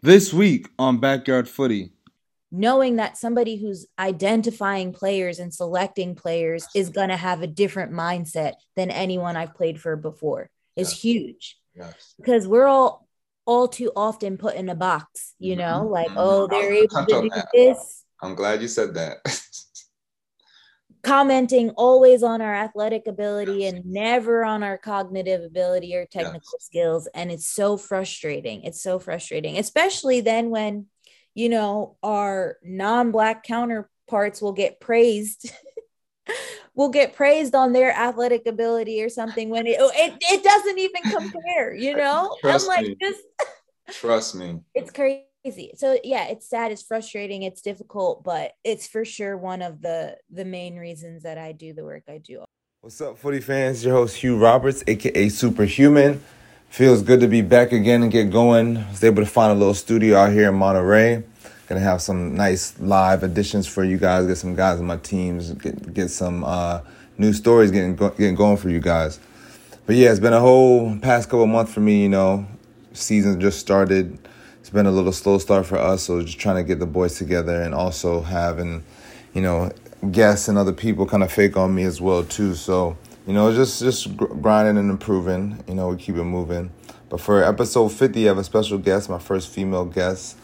This week on Backyard Footy. Knowing that somebody who's identifying players and selecting players is going to have a different mindset than anyone I've played for before is yes. huge. Yes. Because we're all all too often put in a box, you mm-hmm. know, like, mm-hmm. oh, they're able to do this. I'm glad you said that. commenting always on our athletic ability and never on our cognitive ability or technical yes. skills and it's so frustrating it's so frustrating especially then when you know our non-black counterparts will get praised will get praised on their athletic ability or something when it it, it doesn't even compare you know Trust i'm like me. just Trust me. It's crazy crazy. So yeah, it's sad, it's frustrating, it's difficult, but it's for sure one of the the main reasons that I do the work I do. What's up, footy fans? Your host Hugh Roberts, aka Superhuman. Feels good to be back again and get going. I was able to find a little studio out here in Monterey. Gonna have some nice live editions for you guys. Get some guys in my teams. Get get some uh, new stories getting getting going for you guys. But yeah, it's been a whole past couple months for me. You know, season just started it's been a little slow start for us. So just trying to get the boys together and also having, you know, guests and other people kind of fake on me as well too. So you know, just just grinding and improving. You know, we keep it moving. But for episode 50, I have a special guest, my first female guest.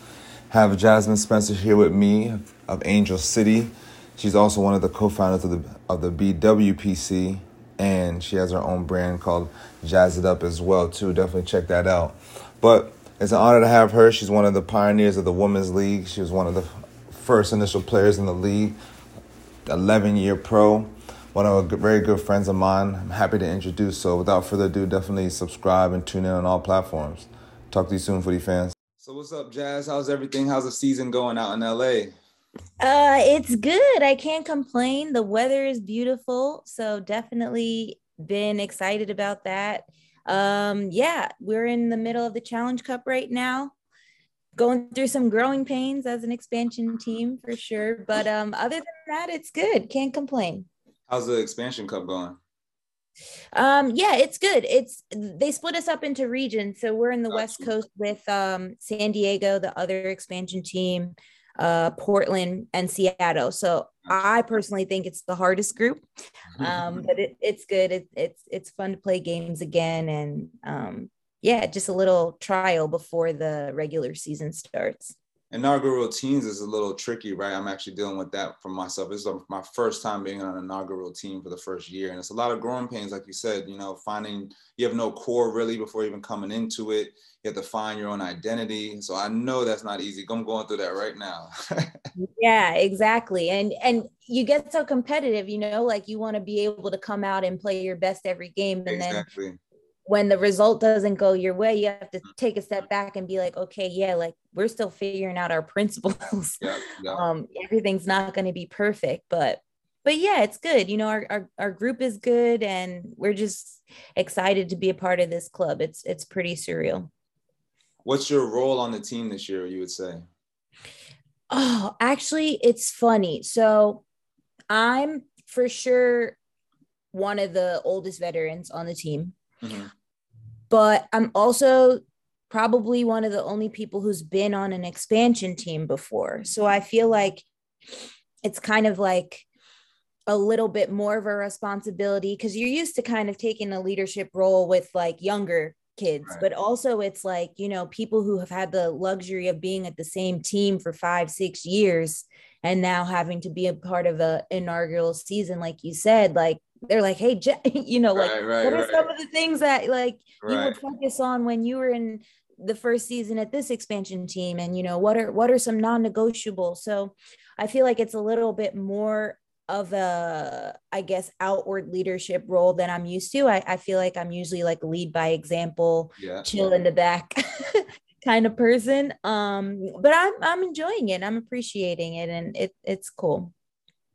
have Jasmyne Spencer here with me of Angel City. She's also one of the co-founders of the of the BWPC, and she has her own brand called Jazz It Up as well too. Definitely check that out. But it's an honor to have her. She's one of the pioneers of the Women's League. She was one of the first initial players in the league, 11 year pro, one of the very good friends of mine. I'm happy to introduce. So without further ado, definitely subscribe and tune in on all platforms. Talk to you soon, footy fans. So what's up, Jazz? How's everything? How's the season going out in LA? Uh, it's good. I can't complain. The weather is beautiful, so definitely been excited about that um, yeah, we're in the middle of the Challenge Cup right now, going through some growing pains as an expansion team for sure. But um, other than that, it's good. Can't complain. How's the expansion cup going? Um, yeah, it's good. It's they split us up into regions. So we're in the West Coast with um San Diego, the other expansion team, uh, Portland, and Seattle. So I personally think it's the hardest group, um, but it, it's good. It, it's it's fun to play games again, and um, yeah, just a little trial before the regular season starts inaugural teams is a little tricky, right? I'm actually dealing with that for myself. This is my first time being on an inaugural team for the first year. And it's a lot of growing pains, like you said, you know, finding you have no core really before even coming into it. You have to find your own identity. So I know that's not easy. I'm going through that right now. yeah, exactly. And and you get so competitive, you know, like you want to be able to come out and play your best every game. And exactly. then when the result doesn't go your way, you have to mm-hmm. take a step back and be like, okay, yeah, like we're still figuring out our principles. Yeah, yeah. Um, everything's not going to be perfect, but but yeah, it's good. You know, our, our our group is good, and we're just excited to be a part of this club. It's it's pretty surreal. What's your role on the team this year? You would say. Oh, actually, it's funny. So, I'm for sure one of the oldest veterans on the team. Mm-hmm. But I'm also probably one of the only people who's been on an expansion team before. So I feel like it's kind of like a little bit more of a responsibility because you're used to kind of taking a leadership role with like younger kids, right. but also it's like, you know, people who have had the luxury of being at the same team for five, six years and now having to be a part of a inaugural season, like you said, like they're like, hey, you know, like right, right, what are right. some of the things that like you would focus on when you were in the first season at this expansion team, and you know, what are what are some non-negotiables? So I feel like it's a little bit more of a i guess outward leadership role than i'm used to i, I feel like i'm usually like lead by example yeah. chill in the back kind of person um but i'm i'm enjoying it i'm appreciating it and it it's cool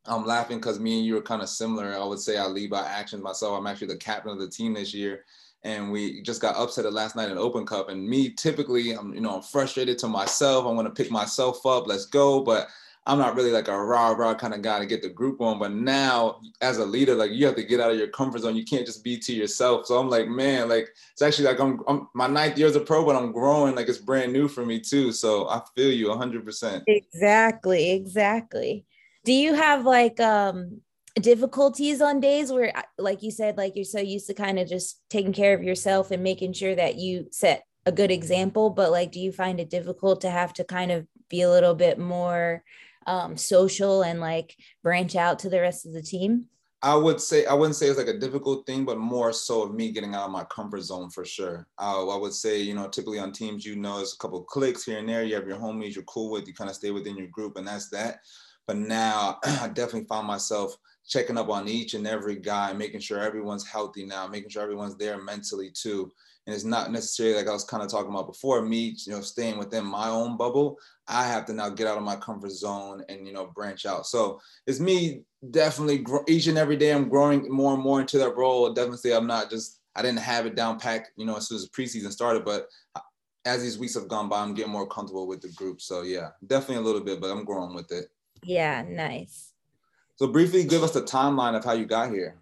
I'm laughing because me and you are kind of similar. I would say I lead by actions myself. I'm actually the captain of the team this year. And we just got upset at last night in Open Cup. And me, typically, I'm you know I'm frustrated to myself. I'm gonna pick myself up. Let's go. But I'm not really like a rah rah kind of guy to get the group on, but now as a leader, like you have to get out of your comfort zone. You can't just be to yourself. So I'm like, man, like it's actually like I'm, I'm my ninth year as a pro, but I'm growing. Like it's brand new for me too. So I feel you 100. percent Exactly, exactly. Do you have like um difficulties on days where like you said like you're so used to kind of just taking care of yourself and making sure that you set a good example but like do you find it difficult to have to kind of be a little bit more um, social and like branch out to the rest of the team? I would say I wouldn't say it's like a difficult thing, but more so of me getting out of my comfort zone for sure. Uh, I would say, you know, typically on teams, you know, it's a couple clicks here and there. You have your homies you're cool with. You kind of stay within your group, and that's that. But now, I definitely found myself checking up on each and every guy, making sure everyone's healthy now, making sure everyone's there mentally too and it's not necessarily like I was kind of talking about before me, you know, staying within my own bubble. I have to now get out of my comfort zone and you know branch out. So it's me definitely each and every day I'm growing more and more into that role. Definitely, I'm not just I didn't have it down packed, you know, as soon as the preseason started, but uh, as these weeks have gone by, I'm getting more comfortable with the group. So yeah, definitely a little bit, but I'm growing with it. Yeah, nice. So briefly, give us the timeline of how you got here.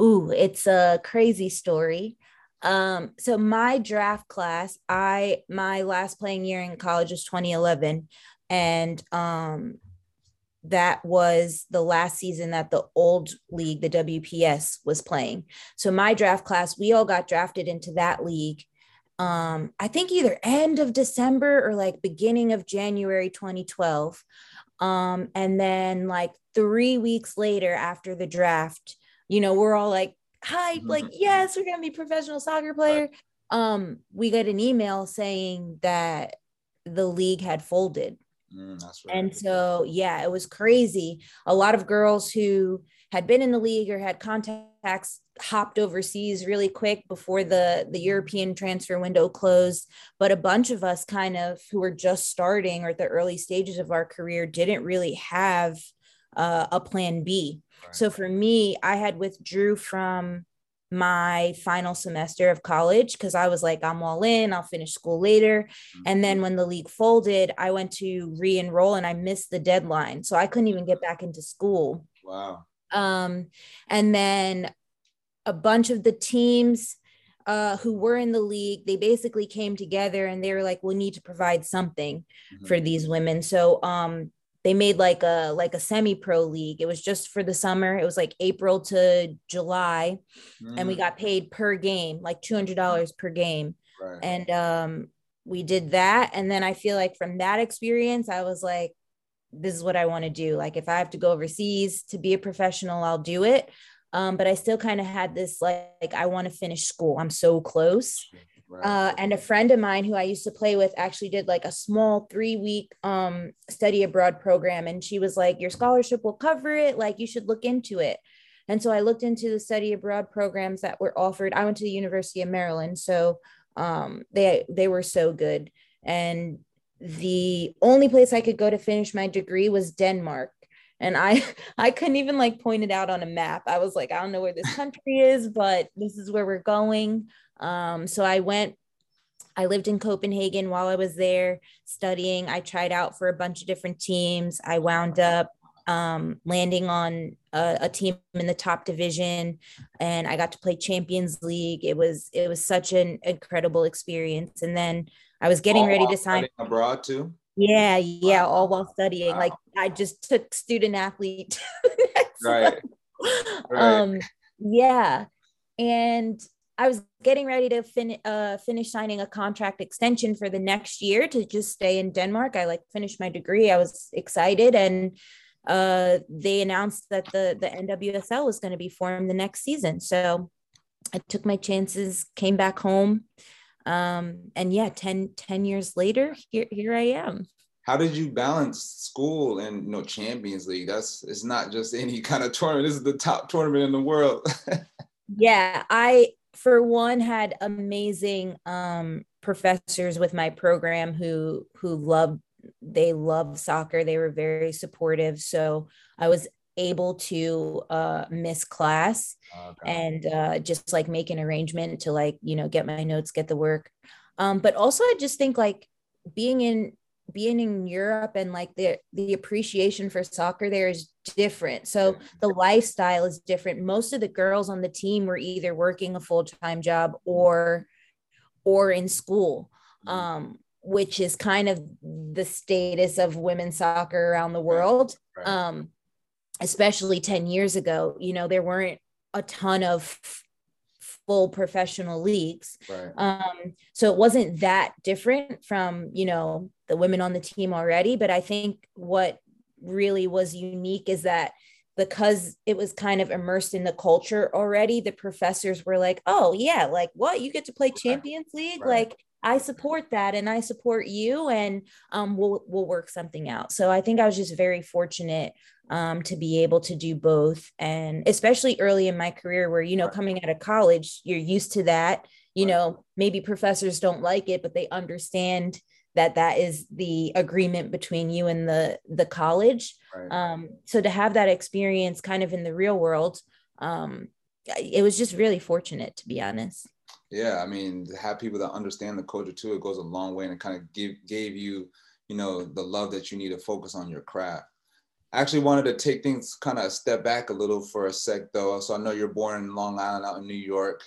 Ooh, it's a crazy story. Um, so my draft class, I my last playing year in college was 2011, and um, that was the last season that the old league, the WPS, was playing. So my draft class, we all got drafted into that league. Um, I think either end of December or like beginning of January 2012. Um, and then like three weeks later after the draft, you know, we're all like, hype, like, mm-hmm. yes, we're gonna be professional soccer player. Um, we got an email saying that the league had folded. Mm. And so, yeah, it was crazy. A lot of girls who had been in the league or had contacts hopped overseas really quick before the the European transfer window closed but a bunch of us kind of who were just starting or at the early stages of our career didn't really have uh, a plan B so for me, I had withdrew from my final semester of college because I was like, I'm all in, I'll finish school later. Mm-hmm. And then when the league folded, I went to re enroll and I missed the deadline. So I couldn't even get back into school. Wow. Um, and then a bunch of the teams uh, who were in the league, they basically came together and they were like, we need to provide something mm-hmm. for these women. So um, they made like a like a semi pro league. It was just for the summer. It was like April to July, mm. and we mm. got paid per game, like two hundred dollars per game. Right. And um, we did that, and then I feel like from that experience, I was like, this is what I want to do. Like if I have to go overseas to be a professional, I'll do it. Um, but I still kind of had this like, like I want to finish school. I'm so close. Right. Uh, and a friend of mine who I used to play with actually did like a small three week um, study abroad program. And she was like, Your scholarship will cover it. Like, you should look into it. And so I looked into the study abroad programs that were offered. I went to the University of Maryland. So um, they, they were so good. And the only place I could go to finish my degree was Denmark. And I, I couldn't even like point it out on a map. I was like, I don't know where this country is, but this is where we're going. Um, so I went, I lived in Copenhagen while I was there studying. I tried out for a bunch of different teams. I wound up um, landing on a, a, team in the top division, and I got to play Champions League. It was it was such an incredible experience. And then I was getting all ready to sign abroad too. Yeah, yeah, all while studying. Wow. Like I just took student athlete. right. right. Um, yeah, and I was getting ready to fin- uh, finish signing a contract extension for the next year to just stay in Denmark. I like finished my degree. I was excited, and uh, they announced that the the NWSL was going to be formed the next season. So I took my chances, came back home, um, and yeah, 10, 10 years later, here here I am. How did you balance school and you know Champions League? That's it's not just any kind of tournament. This is the top tournament in the world. yeah, I for one had amazing um, professors with my program who who loved they loved soccer they were very supportive so i was able to uh, miss class okay. and uh, just like make an arrangement to like you know get my notes get the work um, but also i just think like being in being in Europe and like the the appreciation for soccer there is different. So the lifestyle is different. Most of the girls on the team were either working a full-time job or or in school. Mm-hmm. Um, which is kind of the status of women's soccer around the world. Right. Um, especially 10 years ago, you know, there weren't a ton of full professional leagues. Right. Um, so it wasn't that different from, you know, the women on the team already. But I think what really was unique is that because it was kind of immersed in the culture already, the professors were like, oh, yeah, like what? You get to play Champions League? Right. Like, I support that and I support you and um, we'll we'll work something out. So I think I was just very fortunate um, to be able to do both and especially early in my career where you know coming out of college you're used to that you know maybe professors don't like it but they understand that that is the agreement between you and the the college. Um, so to have that experience kind of in the real world um, it was just really fortunate to be honest yeah, I mean, to have people that understand the culture too, it goes a long way and it kind of give gave you, you know, the love that you need to focus on your craft. I actually wanted to take things kind of a step back a little for a sec though. So I know you're born in Long Island out in New York,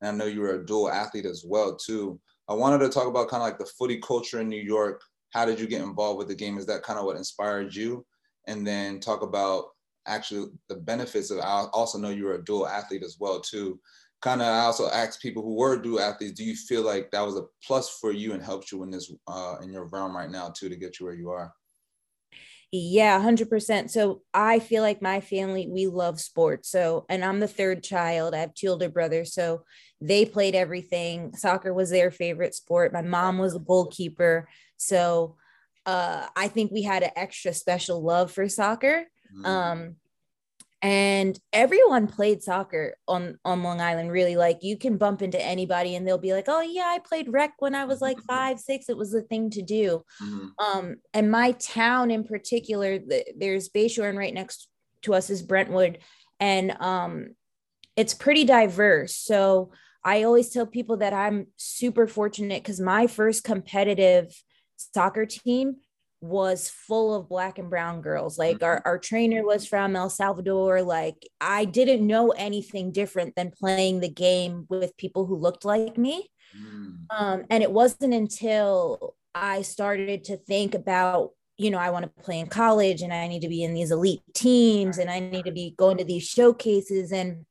and I know you were a dual athlete as well too. I wanted to talk about kind of like the footy culture in New York. How did you get involved with the game? Is that kind of what inspired you? And then talk about actually the benefits of I also know you were a dual athlete as well too kind of I also asked people who were dual athletes, do you feel like that was a plus for you and helped you in this uh, in your realm right now too to get you where you are? Yeah, 100%. So I feel like my family, we love sports. So, and I'm the third child. I have two older brothers. So they played everything. Soccer was their favorite sport. My mom was a goalkeeper. So uh, I think we had an extra special love for soccer. Mm-hmm. Um, and everyone played soccer on on long island really. Like you can bump into anybody and they'll be like oh yeah i played rec when i was like five six. It was the thing to do. Mm-hmm. um and my town in particular the, there's bayshore and right next to us is brentwood. And um it's pretty diverse. So i always tell people that i'm super fortunate because my first competitive soccer team was full of black and brown girls. Like our, mm-hmm. our trainer was from El Salvador. Like I didn't know anything different than playing the game with people who looked like me. Mm. Um, and it wasn't until I started to think about, you know, I want to play in college and I need to be in these elite teams and I need to be going to these showcases. And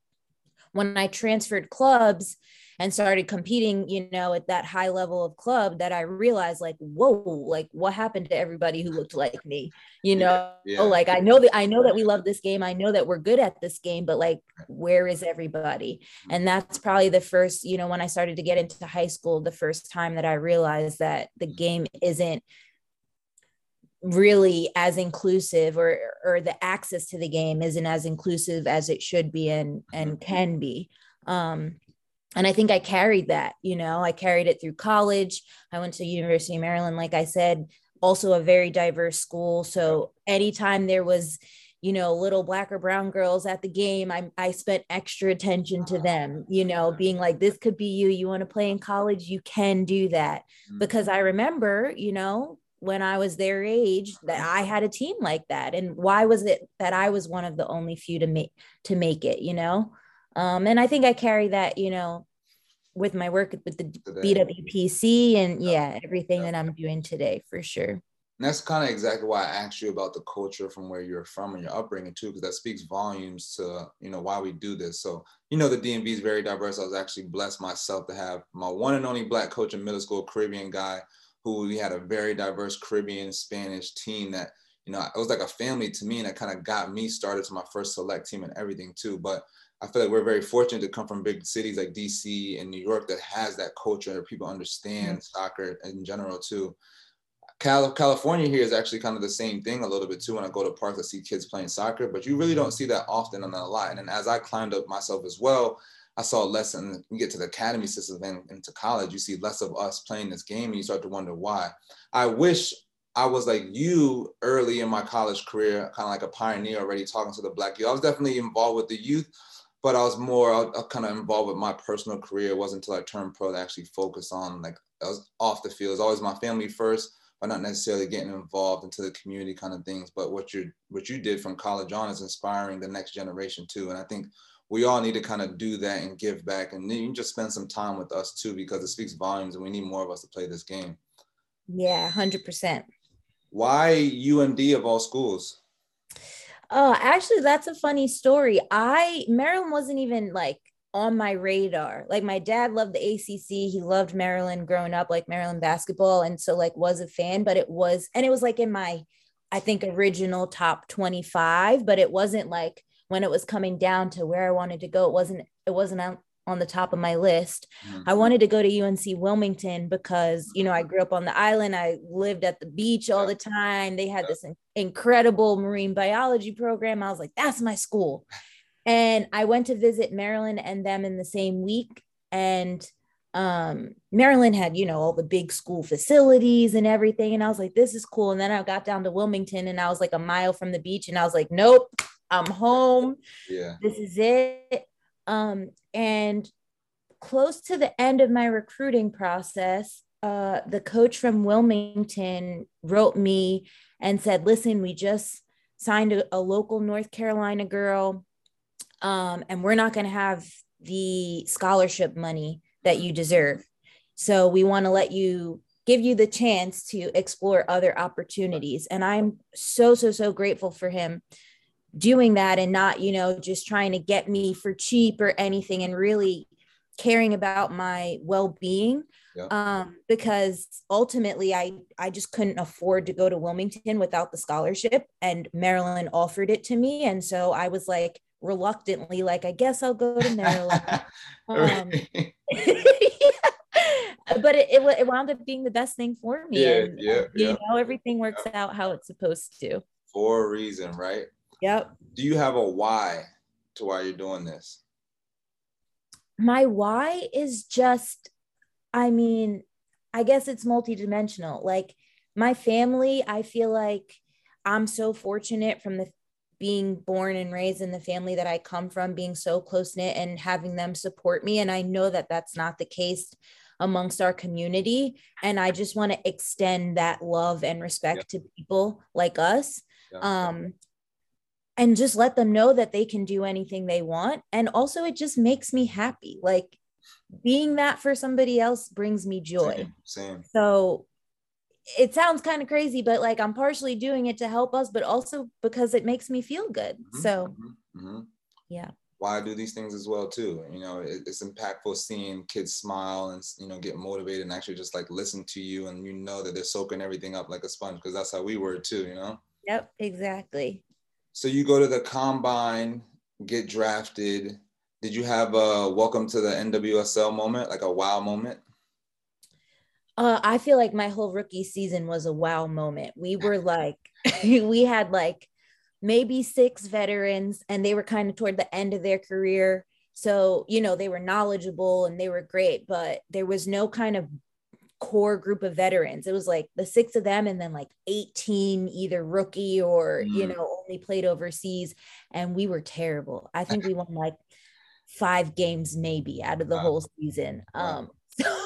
when I transferred clubs, and started competing, you know, at that high level of club that I realized like, whoa, like what happened to everybody who looked like me? You know, yeah, yeah. like I know that I know that we love this game. I know that we're good at this game, but like, where is everybody? And that's probably the first, you know, when I started to get into high school, the first time that I realized that the game isn't really as inclusive or or the access to the game isn't as inclusive as it should be and and mm-hmm. can be um and i think i carried that you know i carried it through college. I went to university of maryland like i said also a very diverse school. So anytime there was you know little black or brown girls at the game i, I spent extra attention to them you know being like this could be you. You want to play in college? You can do that. Mm. because i remember you know when i was their age that i had a team like that. And why was it that i was one of the only few to make to make it you know? Um, and I think I carry that, you know, with my work with the today. BWPC and yeah, everything yeah. that I'm doing today for sure. And that's kind of exactly why I asked you about the culture from where you're from and your upbringing too, because that speaks volumes to you know why we do this. So you know the DMV is very diverse. I was actually blessed myself to have my one and only black coach in middle school, Caribbean guy, who we had a very diverse Caribbean Spanish team that you know it was like a family to me, and that kind of got me started to my first select team and everything too. But I feel like we're very fortunate to come from big cities like DC and New York that has that culture where people understand mm-hmm. soccer in general too. Cal- California here is actually kind of the same thing a little bit too. When I go to parks, I see kids playing soccer, but you really don't see that often and a lot. And as I climbed up myself as well, I saw less, and you get to the academy system and into college, you see less of us playing this game, and you start to wonder why. I wish I was like you early in my college career, kind of like a pioneer already talking to the black youth. I was definitely involved with the youth, but I was more I, I kind of involved with my personal career. It wasn't until I turned pro that I actually focused on like I was off the field. It was always my family first, but not necessarily getting involved into the community kind of things. But what you what you did from college on is inspiring the next generation too. And I think we all need to kind of do that and give back. And then you just spend some time with us too, because it speaks volumes and we need more of us to play this game. Yeah, 100%. Why UMD of all schools? Oh, actually, that's a funny story. I, Maryland wasn't even like on my radar. Like my dad loved the ACC. He loved Maryland growing up, like Maryland basketball. And so like was a fan, but it was, and it was like in my, I think original top 25, but it wasn't like when it was coming down to where I wanted to go, it wasn't, it wasn't uh, on, the top of my list. Mm-hmm. I wanted to go to UNC Wilmington because, you know, I grew up on the island. I lived at the beach all the time. They had this incredible marine biology program. I was like, that's my school. And I went to visit Maryland and them in the same week. And um, Maryland had, you know, all the big school facilities and everything. And I was like, this is cool. And then I got down to Wilmington and I was like a mile from the beach. And I was like, nope, I'm home. Yeah. This is it. Um, and close to the end of my recruiting process, uh, the coach from Wilmington wrote me and said, listen, we just signed a, a local North Carolina girl, um, and we're not going to have the scholarship money that you deserve. So we want to let you give you the chance to explore other opportunities. And I'm so, so, so grateful for him doing that and not, you know, just trying to get me for cheap or anything and really caring about my well-being. Yeah. um, because ultimately I I just couldn't afford to go to Wilmington without the scholarship and Maryland offered it to me. And so I was like reluctantly like I guess I'll go to Maryland. Um, but it, it, it wound up being the best thing for me yeah, and, yeah, you yeah. know everything works out how it's supposed to. For a reason right Yep. Do you have a why to why you're doing this? My why is just, I mean, I guess it's multidimensional. Like my family, I feel like I'm so fortunate from the being born and raised in the family that I come from, being so close knit and having them support me. And I know that that's not the case amongst our community. And I just want to extend that love and respect yeah. to people like us. Yeah. Um, and just let them know that they can do anything they want. And also, it just makes me happy. Like being that for somebody else brings me joy. Same. same. So it sounds kind of crazy, but like I'm partially doing it to help us, but also because it makes me feel good. Mm-hmm. So, mm-hmm. mm-hmm. yeah. Why I do these things as well too? You know, it, it's impactful seeing kids smile and you know get motivated and actually just like listen to you and you know that they're soaking everything up like a sponge because that's how we were too. You know. Yep. Exactly. So you go to the combine, get drafted. Did you have a welcome to the NWSL moment, like a wow moment? Uh, I feel like my whole rookie season was a wow moment. We were like, we had like maybe six veterans, and they were kind of toward the end of their career. So, you know, they were knowledgeable and they were great, but there was no kind of core group of veterans. It was like the six of them and then like 18 either rookie or mm. you know only played overseas and we were terrible. I think we won like 5 games maybe out of the wow. whole season. Wow. Um so,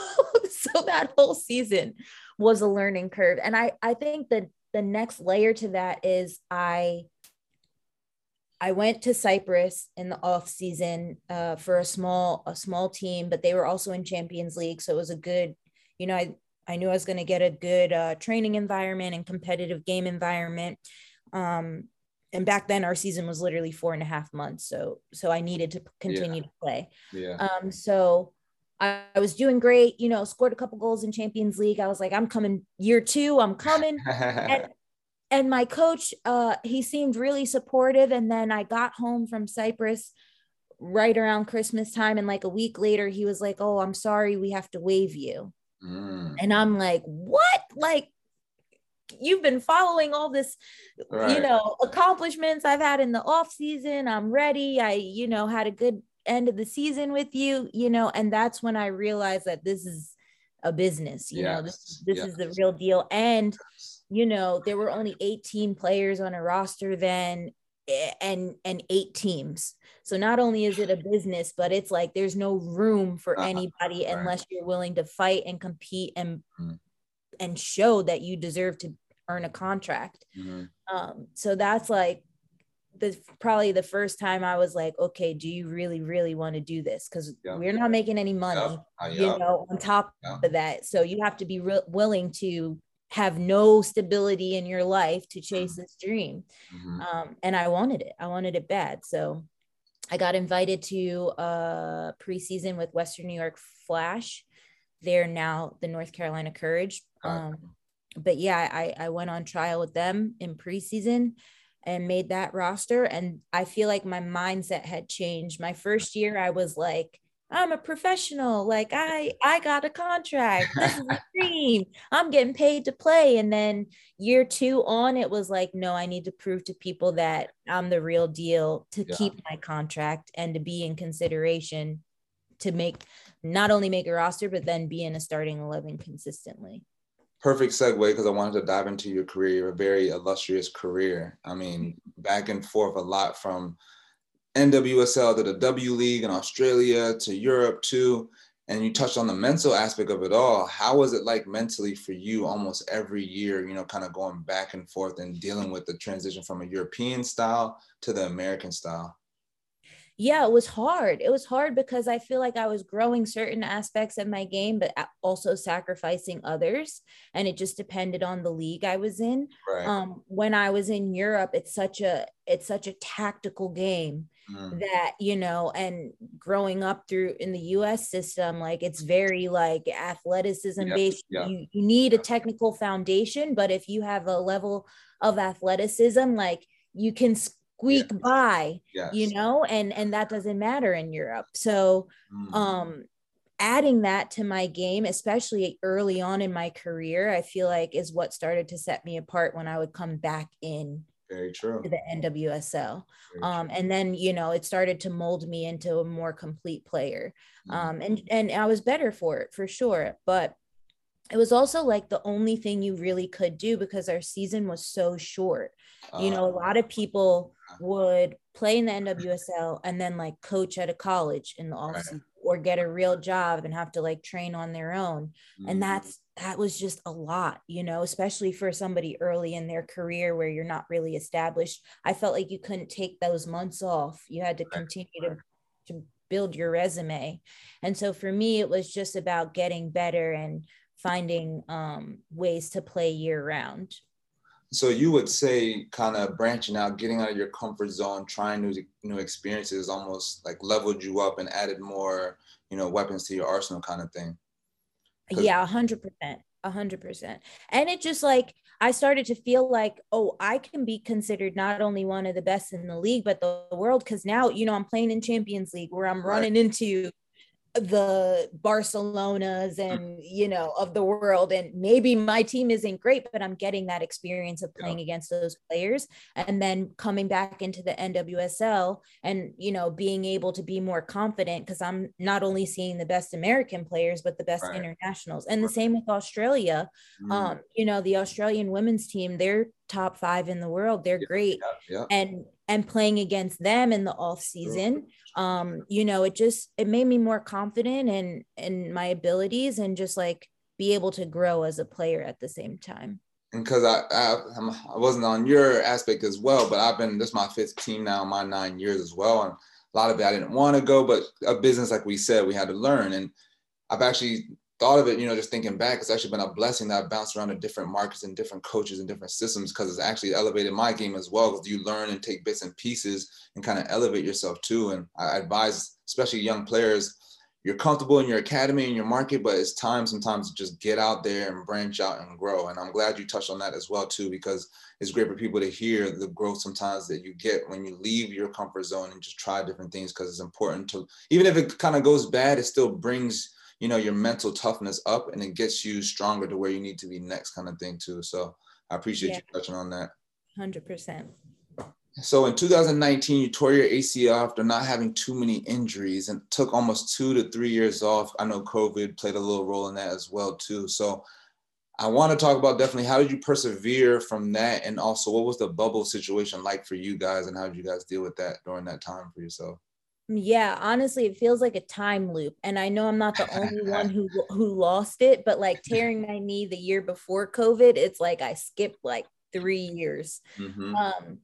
so that whole season was a learning curve and I I think that the next layer to that is I I went to Cyprus in the off season uh, for a small a small team, but they were also in Champions League, so it was a good you know, I, I knew I was going to get a good uh, training environment and competitive game environment. Um, and back then our season was literally four and a half months. So, so I needed to continue yeah. to play. Yeah. Um, so I, I, was doing great, you know, scored a couple goals in champions league. I was like, I'm coming year two, I'm coming. and, and my coach, uh, he seemed really supportive. And then I got home from Cyprus right around Christmas time. And like a week later, he was like, Oh, I'm sorry, we have to waive you. Mm. And I'm like, what? Like, you've been following all this, right. you know, accomplishments I've had in the off season. I'm ready. I, you know, had a good end of the season with you, you know, and that's when I realized that this is a business, you yes. know, this, this yes. is the real deal. And, you know, there were only 18 players on a roster then and and eight teams so not only is it a business but it's like there's no room for uh, anybody right. unless you're willing to fight and compete and mm. and show that you deserve to earn a contract. Mm-hmm. Um, so that's like the probably the first time I was like, okay, do you really, really want to do this? Because yeah. we're not making any money, yeah. Uh, yeah. you know, on top of that. So you have to be re- willing to have no stability in your life to chase mm-hmm. this dream. Mm-hmm. Um, and I wanted it. I wanted it bad. So I got invited to a preseason with Western New York Flash. They're now the North Carolina Courage. Um, but yeah, I, I went on trial with them in preseason and made that roster. And I feel like my mindset had changed. My first year, I was like, I'm a professional. Like I, I got a contract. This is a dream. I'm getting paid to play. And then year two on, it was like, no, I need to prove to people that I'm the real deal to yeah. keep my contract and to be in consideration to make not only make a roster, but then be in a starting 11 consistently perfect segue because I wanted to dive into your career, a very illustrious career. I mean, mm-hmm. back and forth a lot from NWSL to the W League in Australia to Europe too. And you touched on the mental aspect of it all. How was it like mentally for you almost every year, you know, kind of going back and forth and dealing with the transition from a European style to the American style? yeah, it was hard. It was hard because I feel like I was growing certain aspects of my game, but also sacrificing others. And it just depended on the league I was in. Right. Um, when I was in Europe, it's such a it's such a tactical game mm. that you know. And growing up through in the U.S. system, like it's very like athleticism yeah. based. Yeah. You, you need a technical foundation, but if you have a level of athleticism, like you can squeak by yes. you know and and that doesn't matter in europe so mm. um adding that to my game especially early on in my career i feel like is what started to set me apart when i would come back in very true the nwsl um, and then you know it started to mold me into a more complete player mm. um, and and i was better for it for sure but it was also like the only thing you really could do because our season was so short. Uh, you know, a lot of people would play in the NWSL and then like coach at a college in the office right. or get a real job and have to like train on their own. Mm-hmm. And that's that was just a lot, you know, especially for somebody early in their career where you're not really established. I felt like you couldn't take those months off. You had to continue to, to build your resume. And so for me, it was just about getting better and finding um, ways to play year round. So you would say kind of branching out, getting out of your comfort zone, trying new new experiences, almost like leveled you up and added more, you know, weapons to your arsenal, kind of thing. Yeah, hundred percent, hundred percent. And it just like I started to feel like, oh, I can be considered not only one of the best in the league, but the world. Because now, you know, I'm playing in Champions League where I'm running into the Barcelonas mm. and you know of the world and maybe my team isn't great but I'm getting that experience of playing yeah. against those players and then coming back into the NWSL and you know being able to be more confident because I'm not only seeing the best American players but the best right. internationals and the same with Australia mm. um you know the Australian women's team they're top 5 in the world they're yeah, great yeah, and and playing against them in the off season um you know it just it made me more confident in in my abilities and just like be able to grow as a player at the same time. And because I, I I wasn't on your aspect as well, but I've been this is my fifth team now, my nine years as well, and a lot of it I didn't want to go, but a business like we said we had to learn, and I've actually thought of it, you know, just thinking back, it's actually been a blessing that I've bounced around to different markets and different coaches and different systems because it's actually elevated my game as well. Because you learn and take bits and pieces and kind of elevate yourself too. And I advise, especially young players, you're comfortable in your academy and your market, but it's time sometimes to just get out there and branch out and grow. And I'm glad you touched on that as well too, because it's great for people to hear the growth sometimes that you get when you leave your comfort zone and just try different things because it's important to, even if it kind of goes bad, it still brings you know your mental toughness up and it gets you stronger to where you need to be next kind of thing too. So i appreciate yeah. you touching on that. 100% so in 2019 you tore your acl after not having too many injuries and took almost two to three years off. I know covid played a little role in that as well too. So i want to talk about definitely how did you persevere from that and also what was the bubble situation like for you guys and how did you guys deal with that during that time for yourself yeah honestly it feels like a time loop and i know i'm not the only one who who lost it but like tearing my knee the year before covid it's like i skipped like three years mm-hmm. um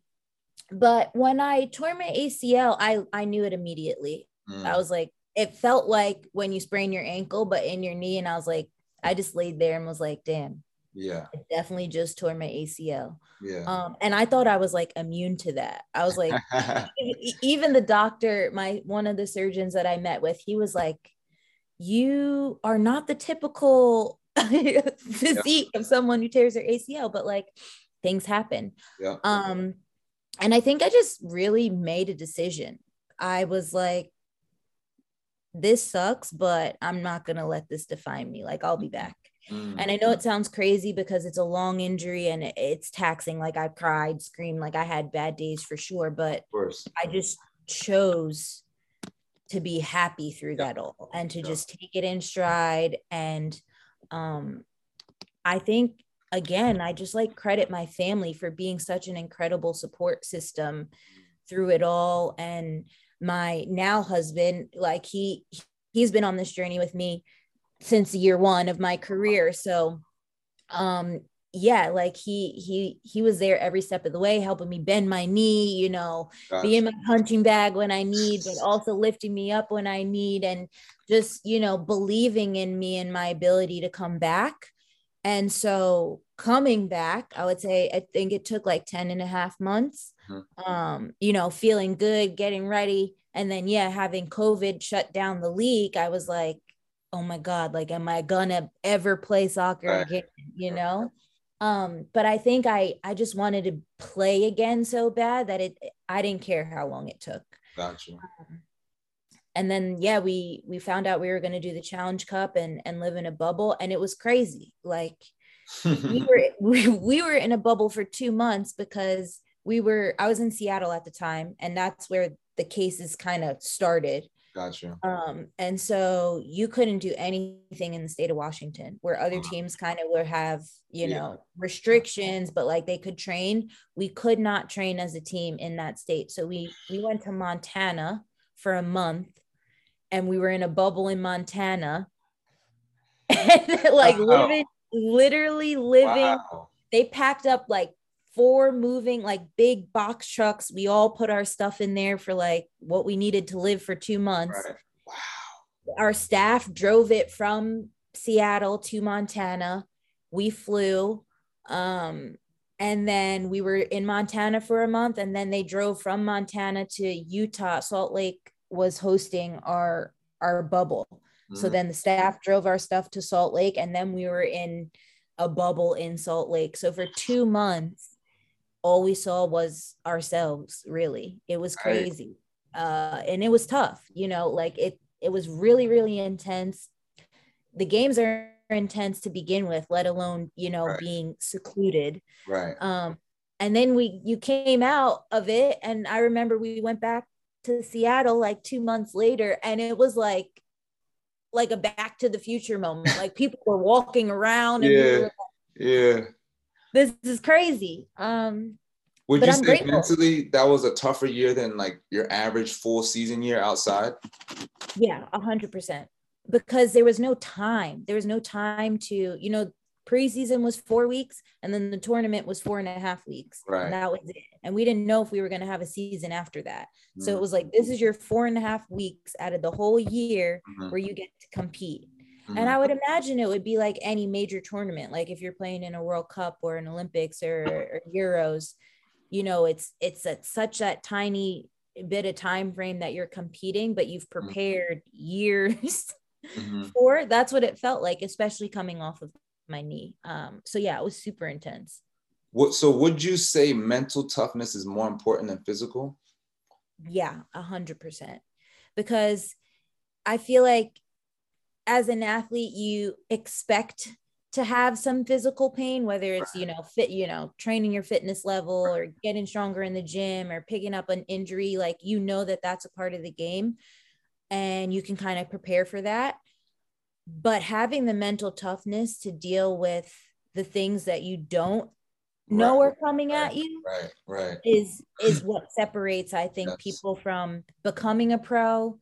but when i tore my acl i i knew it immediately mm. i was like it felt like when you sprain your ankle but in your knee and i was like i just laid there and was like damn yeah. I definitely just tore my ACL. Yeah. Um, and I thought I was like immune to that. I was like, even the doctor, my one of the surgeons that I met with, he was like, You are not the typical physique yeah. of someone who tears their ACL, but like things happen. Yeah. Um, and I think I just really made a decision. I was like, this sucks, but I'm not gonna let this define me. Like I'll be back. Mm. And I know it sounds crazy because it's a long injury and it's taxing. Like I cried, screamed, like I had bad days for sure. But I just chose to be happy through that all and to just take it in stride. And um, I think again, I just like credit my family for being such an incredible support system through it all. And my now husband, like he he's been on this journey with me since year one of my career. So um yeah, like he he he was there every step of the way, helping me bend my knee, you know, gotcha. be in my punching bag when I need, but also lifting me up when I need and just, you know, believing in me and my ability to come back. And so coming back, I would say I think it took like 10 and a half months. Mm-hmm. Um, you know, feeling good, getting ready. And then yeah, having COVID shut down the league, I was like, oh my god like am i gonna ever play soccer right. again you know? Um but i think i i just wanted to play again so bad that it i didn't care how long it took. Gotcha. Um, and then yeah we we found out we were going to do the challenge cup and and live in a bubble and it was crazy. Like we were we, we were in a bubble for two months because we were i was in seattle at the time and that's where the cases kind of started Gotcha. Um, and so you couldn't do anything in the state of Washington where other uh-huh. teams kind of would have, you yeah. know, restrictions, but like they could train. We could not train as a team in that state. So we we went to Montana for a month and we were in a bubble in Montana. and like wow. living literally living wow. they packed up like four moving like big box trucks. We all put our stuff in there for like what we needed to live for two months. Right. Wow. Our staff drove it from Seattle to Montana. We flew. Um, and then we were in Montana for a month, and then they drove from Montana to Utah. Salt Lake was hosting our our bubble. Mm-hmm. So then the staff drove our stuff to Salt Lake, and then we were in a bubble in Salt Lake. So for two months, all we saw was ourselves really. It was crazy. Right. uh and it was tough you know like it it was really really intense. The games are intense to begin with let alone you know right. being secluded. Right. Um and then we you came out of it and i remember we went back to seattle like two months later and it was like like a back to the future moment. Like people were walking around and yeah. we like, yeah this is crazy. Um, would you I'm say grateful. mentally that was a tougher year than like your average full season year outside? Yeah, a hundred percent. Because there was no time. There was no time to, you know, preseason was four weeks and then the tournament was four and a half weeks. Right. And that was it. And we didn't know if we were going to have a season after that. Mm-hmm. So it was like, this is your four and a half weeks out of the whole year mm-hmm. where you get to compete. Mm-hmm. And I would imagine it would be like any major tournament, like if you're playing in a World Cup or an Olympics or, or Euros, you know, it's it's at such that tiny bit of time frame that you're competing, but you've mm-hmm. prepared years mm-hmm. for. That's what it felt like, especially coming off of my knee. Um, so yeah, it was super intense. What so would you say mental toughness is more important than physical? Yeah, a hundred percent. Because I feel like as an athlete you expect to have some physical pain whether it's you know fit you know training your fitness level or getting stronger in the gym or picking up an injury like you know that that's a part of the game and you can kind of prepare for that. But having the mental toughness to deal with the things that you don't know right, coming right, at you right right. is is what separates i think yes. people from becoming a pro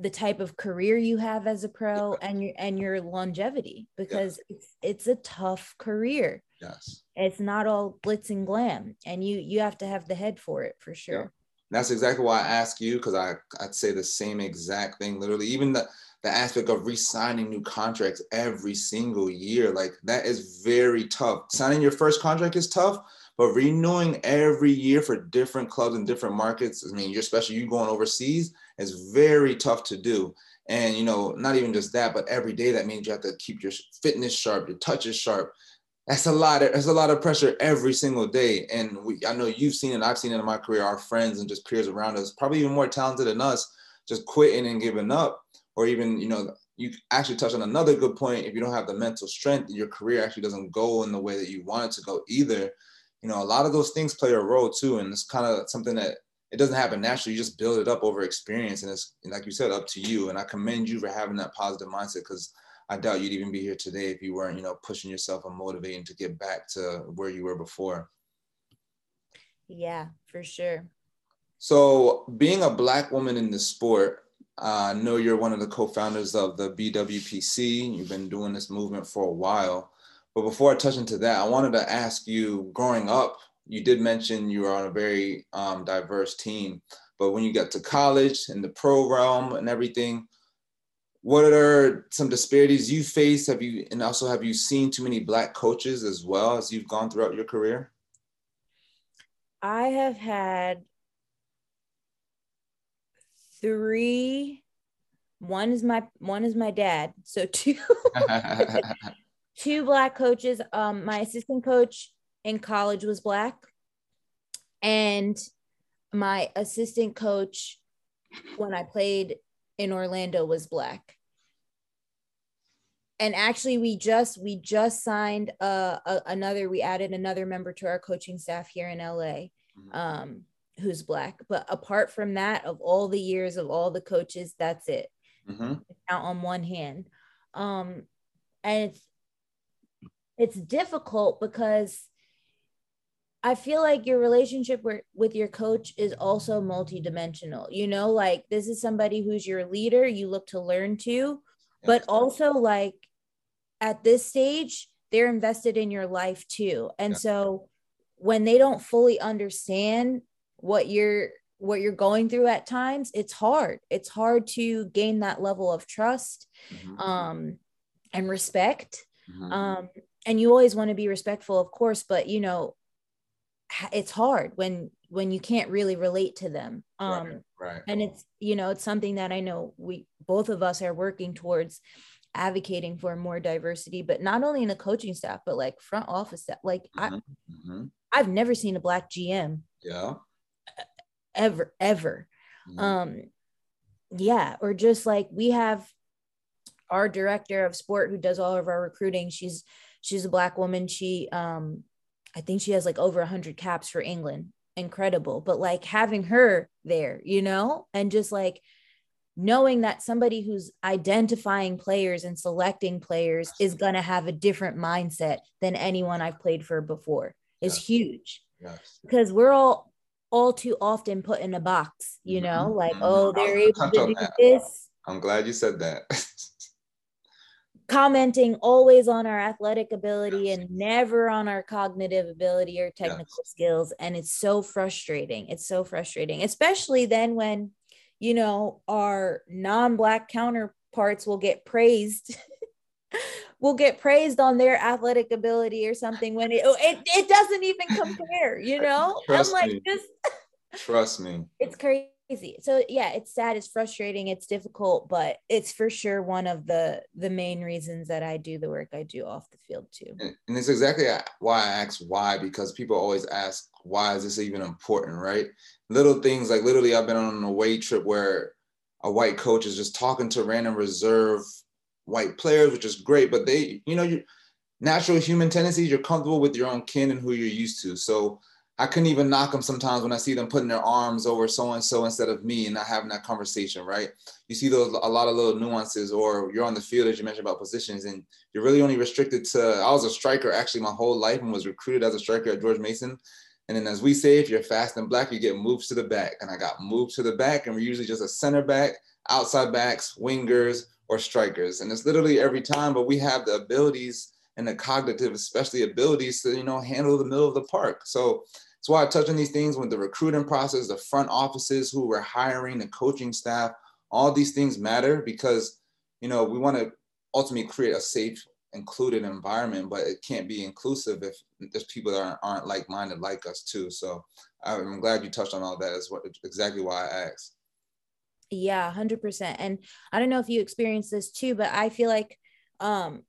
the type of career you have as a pro yeah. and your and your longevity because yeah. it's it's a tough career yes it's not all glitz and glam and you you have to have the head for it for sure yeah. that's exactly why i ask you because i i'd say the same exact thing literally even the the aspect of re-signing new contracts every single year like that is very tough signing your first contract is tough but renewing every year for different clubs and different markets i mean you're especially you going overseas is very tough to do. And you know not even just that but every day that means you have to keep your fitness sharp your touch is sharp. That's a lot of, that's a lot of pressure every single day. And we i know you've seen it i've seen it in my career our friends and just peers around us probably even more talented than us just quitting and giving up. Or even you know you actually touch on another good point if you don't have the mental strength your career actually doesn't go in the way that you want it to go either. You know a lot of those things play a role too and it's kind of something that it doesn't happen naturally you just build it up over experience and it's like you said up to you and i commend you for having that positive mindset because i doubt you'd even be here today if you weren't you know pushing yourself and motivating to get back to where you were before yeah for sure so being a black woman in the sport I know you're one of the co-founders of the BWPC. You've been doing this movement for a while. But before I touch into that, I wanted to ask you, growing up, you did mention you were on a very um, diverse team. But when you got to college and the pro realm and everything, what are some disparities you face? Have you and also have you seen too many black coaches as well as you've gone throughout your career? I have had three one is my one is my dad so two two black coaches um my assistant coach in college was black. And my assistant coach when i played in orlando was black. And actually we just we just signed uh, a, another we added another member to our coaching staff here in la mm-hmm. um who's black. But apart from that of all the years of all the coaches that's it. Mm-hmm. count on one hand. Um and it's it's difficult because I feel like your relationship with, your coach is also multidimensional. You know, like this is somebody who's your leader, you look to learn to, but also like at this stage, they're invested in your life too. And yeah. so when they don't fully understand what you're what you're going through at times it's hard it's hard to gain that level of trust mm-hmm. um and respect mm-hmm. um and you always want to be respectful of course but you know it's hard when when you can't really relate to them um right, right. and it's you know it's something that i know we both of us are working towards advocating for more diversity but not only in the coaching staff but like front office staff like mm-hmm. i mm-hmm. i've never seen a black gm yeah ever ever mm-hmm. um yeah or just like we have our director of sport who does all of our recruiting she's she's a black woman she um i think she has like over 100 caps for england incredible but like having her there you know and just like knowing that somebody who's identifying players and selecting players is going to have a different mindset than anyone I've played for before is yes. huge. Yes. Because we're all all too often put in a box, you know, mm-hmm. like, mm-hmm. oh, they're able to do this. I'm glad you said that. Commenting always on our athletic ability and never on our cognitive ability or technical yes. skills. And it's so frustrating. It's so frustrating, especially then when, you know, our non Black counterparts will get praised will get praised on their athletic ability or something when it oh, it, it doesn't even compare, you know? Trust I'm like me. just trust me. It's crazy. So yeah, it's sad, it's frustrating, it's difficult, but it's for sure one of the the main reasons that I do the work I do off the field too. And, and it's exactly why I ask why because people always ask why is this even important, right? Little things like literally I've been on an away trip where a white coach is just talking to random reserve white players, which is great, but they, you know, your natural human tendencies, you're comfortable with your own kin and who you're used to. So I couldn't even knock them sometimes when I see them putting their arms over so and so instead of me and not having that conversation, right? You see those a lot of little nuances, or you're on the field as you mentioned about positions, and you're really only restricted to. I was a striker actually my whole life and was recruited as a striker at George Mason. And then, as we say, if you're fast and black, you get moved to the back. And I got moved to the back, and we're usually just a center back, outside backs, wingers, or strikers. And it's literally every time, but we have the abilities and the cognitive, especially abilities to, you know, handle the middle of the park. So why I touch on these things with the recruiting process, the front offices who we're hiring, the coaching staff, all these things matter because, you know, we want to ultimately create a safe included environment, but it can't be inclusive if there's people that aren't, aren't like-minded like us too. So I'm glad you touched on all that. Is what exactly why I asked. Yeah, hundred percent. And I don't know if you experienced this too, but I feel like, um,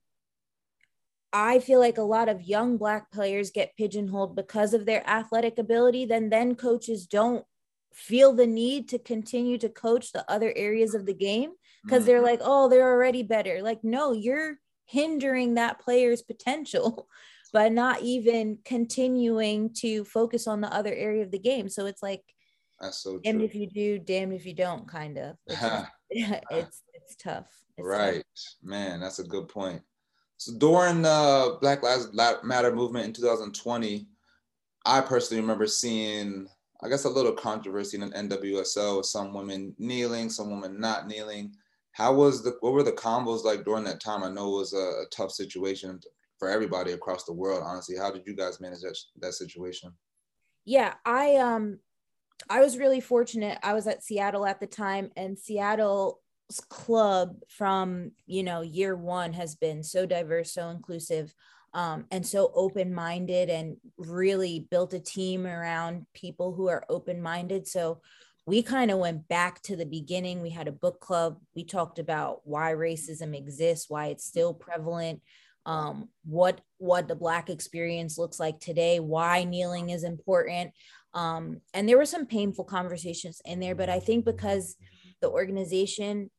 I feel like a lot of young black players get pigeonholed because of their athletic ability. Then, then coaches don't feel the need to continue to coach the other areas of the game because mm-hmm. they're like, oh, they're already better. Like, no, you're hindering that player's potential by not even continuing to focus on the other area of the game. So it's like, that's so true. if you do, damned if you don't, kind of. It's, it's, it's tough. It's right, tough. man. That's a good point. So during the Black Lives Matter movement in 2020, I personally remember seeing, I guess, a little controversy in an NWSL. Some women kneeling, some women not kneeling how was the what were the combos like during that time? I know it was a, a tough situation for everybody across the world. Honestly, how did you guys manage that that situation? Yeah, I um I was really fortunate. I was at Seattle at the time, and Seattle's club from you know year one has been so diverse, so inclusive, um, and so open minded, and really built a team around people who are open minded. So we kind of went back to the beginning. We had a book club. We talked about why racism exists, why it's still prevalent, um, what what the black experience looks like today, why kneeling is important. Um, and there were some painful conversations in there, but I think because the organization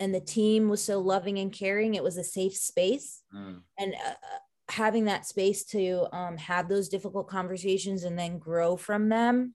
and the team was so loving and caring, it was a safe space. Mm. And uh, uh having that space to um, have those difficult conversations and then grow from them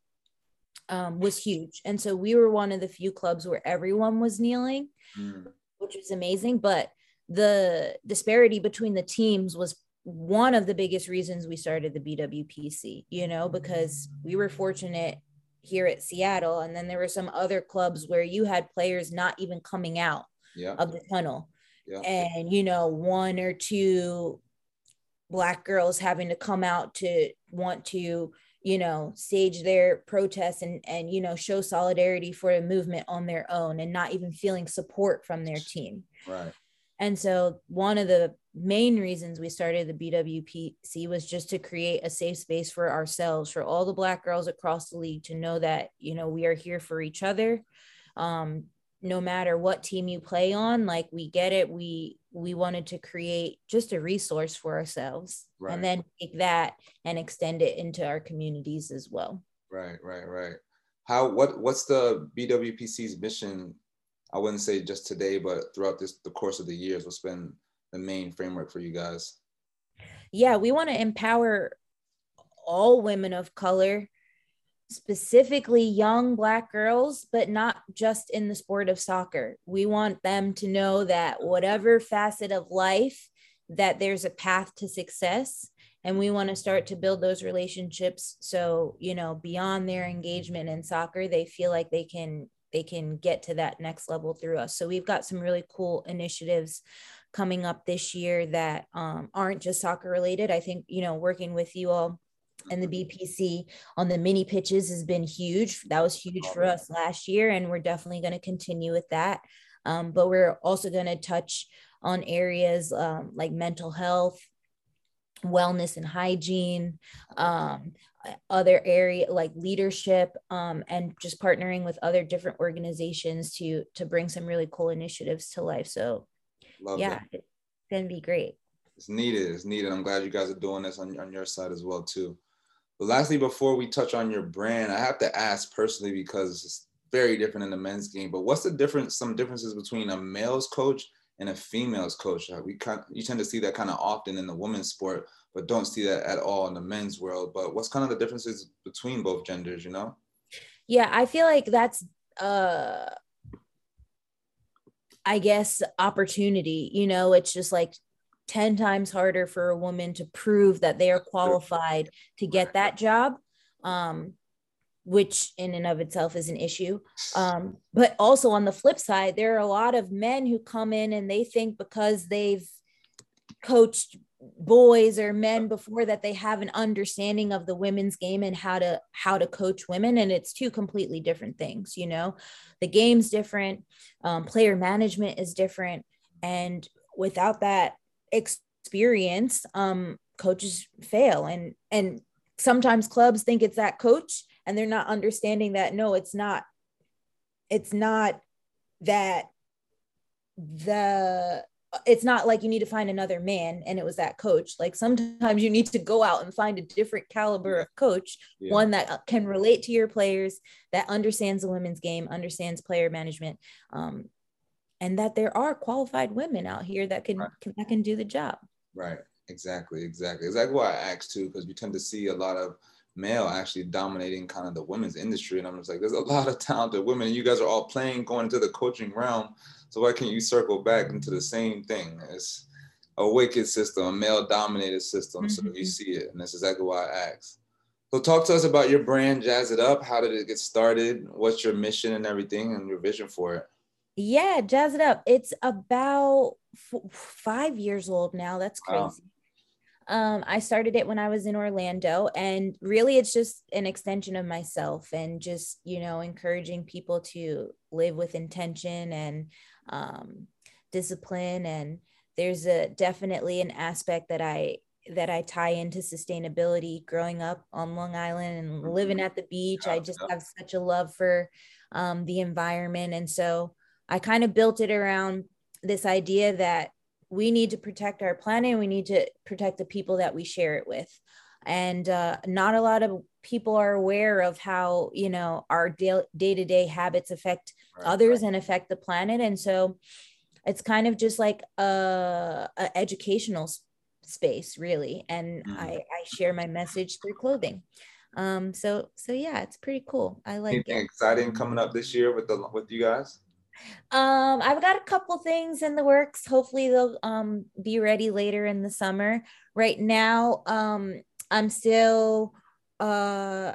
um, was huge. And so we were one of the few clubs where everyone was kneeling, mm. which was amazing. But the disparity between the teams was one of the biggest reasons we started the BWPC, you know, because we were fortunate here at Seattle. And then there were some other clubs where you had players not even coming out yeah. of the tunnel. Yeah. And, you know, one or two black girls having to come out to want to you know stage their protests and and you know show solidarity for a movement on their own and not even feeling support from their team right and so one of the main reasons we started the BWPC was just to create a safe space for ourselves for all the black girls across the league to know that you know we are here for each other. Um, no matter what team you play on like we get it. We we wanted to create just a resource for ourselves right. and then take that and extend it into our communities as well. Right right right. How what what's the bwpc's mission i wouldn't say just today but throughout this the course of the years what's been the main framework for you guys yeah we want to empower all women of color specifically young Black girls, but not just in the sport of soccer. We want them to know that whatever facet of life, that there's a path to success. And we want to start to build those relationships. So, you know, beyond their engagement in soccer, they feel like they can they can get to that next level through us. So we've got some really cool initiatives coming up this year that um, aren't just soccer related. I think, you know, working with you all and the BPC on the mini pitches has been huge. That was huge for us last year, and we're definitely going to continue with that. Um, but we're also going to touch on areas um, like mental health, wellness and hygiene, um, other area like leadership, um, and just partnering with other different organizations to to bring some really cool initiatives to life. So, Love yeah, it's gonna be great. It's needed. It's needed. I'm glad you guys are doing this on, on your side as well too. But lastly, before we touch on your brand, I have to ask personally because it's very different in the men's game. But what's the difference? Some differences between a male's coach and a female's coach. We kind you tend to see that kind of often in the women's sport. But don't see that at all in the men's world. But what's kind of the differences between both genders, you know? Yeah, I feel like that's uh I guess opportunity, you know, it's just like 10 times harder for a woman to prove that they are qualified to get that job. Um which in and of itself is an issue. Um, but also on the flip side, there are a lot of men who come in and they think because they've coached boys or men before that they have an understanding of the women's game and how to how to coach women and it's two completely different things you know? The game's different um, player management is different and without that experience um, coaches fail. And and sometimes clubs think it's that coach and they're not understanding that no it's not it's not that the it's not like you need to find another man and it was that coach. Like sometimes you need to go out and find a different caliber of coach yeah. one that uh, can relate to your players that understands the women's game understands player management um, and that there are qualified women out here that can, right. can that can do the job. Right. Exactly. Exactly. Exactly why i asked too because we tend to see a lot of male actually dominating kind of the women's industry. And I'm just like, there's a lot of talented women. and You guys are all playing, going into the coaching realm. So why can't you circle back into the same thing? It's a wicked system, a male dominated system. Mm-hmm. So you mm-hmm. see it. And that's exactly why I asked. So talk to us about your brand, Jazz It Up. How did it get started? What's your mission and everything and your vision for it? Yeah, Jazz It Up. It's about f- five years old now. That's crazy. Wow. Um, I started it when I was in Orlando, and really it's just an extension of myself and just, you know, encouraging people to live with intention and um, discipline. And there's a definitely an aspect that I that I tie into sustainability growing up on Long Island and mm-hmm. living at the beach. I just have such a love for um, the environment. And so I kind of built it around this idea that we need to protect our planet we need to protect the people that we share it with. And uh, not a lot of people are aware of how you know our day-to-day habits affect right, others right. and affect the planet. And so it's kind of just like a, a educational space really. And mm. I, I share my message through clothing. Um so so yeah it's pretty cool. I like Anything it. exciting coming up this year with the with you guys um, I've got a couple things in the works. Hopefully they'll um be ready later in the summer. Right now, um, I'm still uh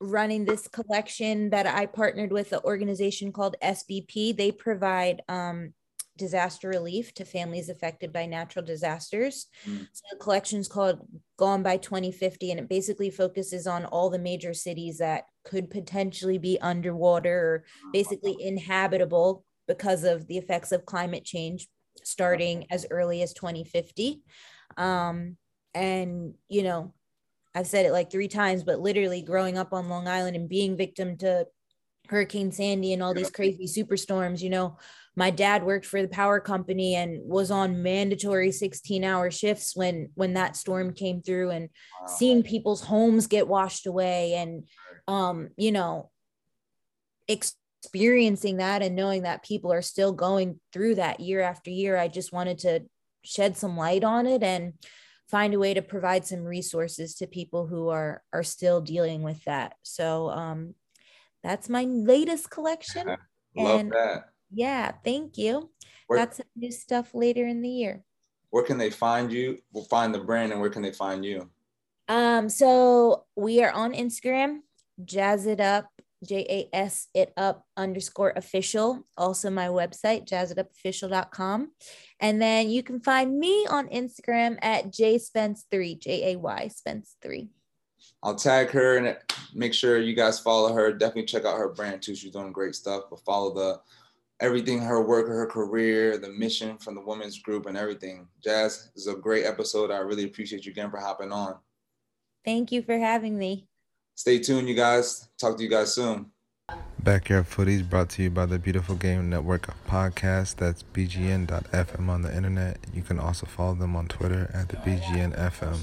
running this collection that I partnered with an organization called SBP. They provide um disaster relief to families affected by natural disasters. Mm. So the collection is called Gone by 2050, and it basically focuses on all the major cities that could potentially be underwater or basically inhabitable because of the effects of climate change starting as early as 2050. Um, and, you know, I've said it like three times, but literally growing up on Long Island and being victim to Hurricane Sandy and all these crazy superstorms, you know, my dad worked for the power company and was on mandatory 16 hour shifts when when that storm came through and wow. seeing people's homes get washed away and um you know experiencing that and knowing that people are still going through that year after year i just wanted to shed some light on it and find a way to provide some resources to people who are are still dealing with that. So um that's my latest collection love and that yeah, thank you. Where, Got some new stuff later in the year. Where can they find you? We'll find the brand and where can they find you? Um, so we are on Instagram, Jazz It Up, J A S It Up underscore official. Also, my website, jazzitupofficial.com. And then you can find me on Instagram at J Spence3, J A Y Spence3. I'll tag her and make sure you guys follow her. Definitely check out her brand too. She's doing great stuff. But follow the everything her work, her career, the mission from the women's group, and everything. Jazz, this is a great episode. I really appreciate you again for hopping on. Thank you for having me. Stay tuned, you guys. Talk to you guys soon. Backyard Footies brought to you by the Beautiful Game Network of podcasts. That's bgn.fm on the internet. You can also follow them on Twitter at the BGNFM.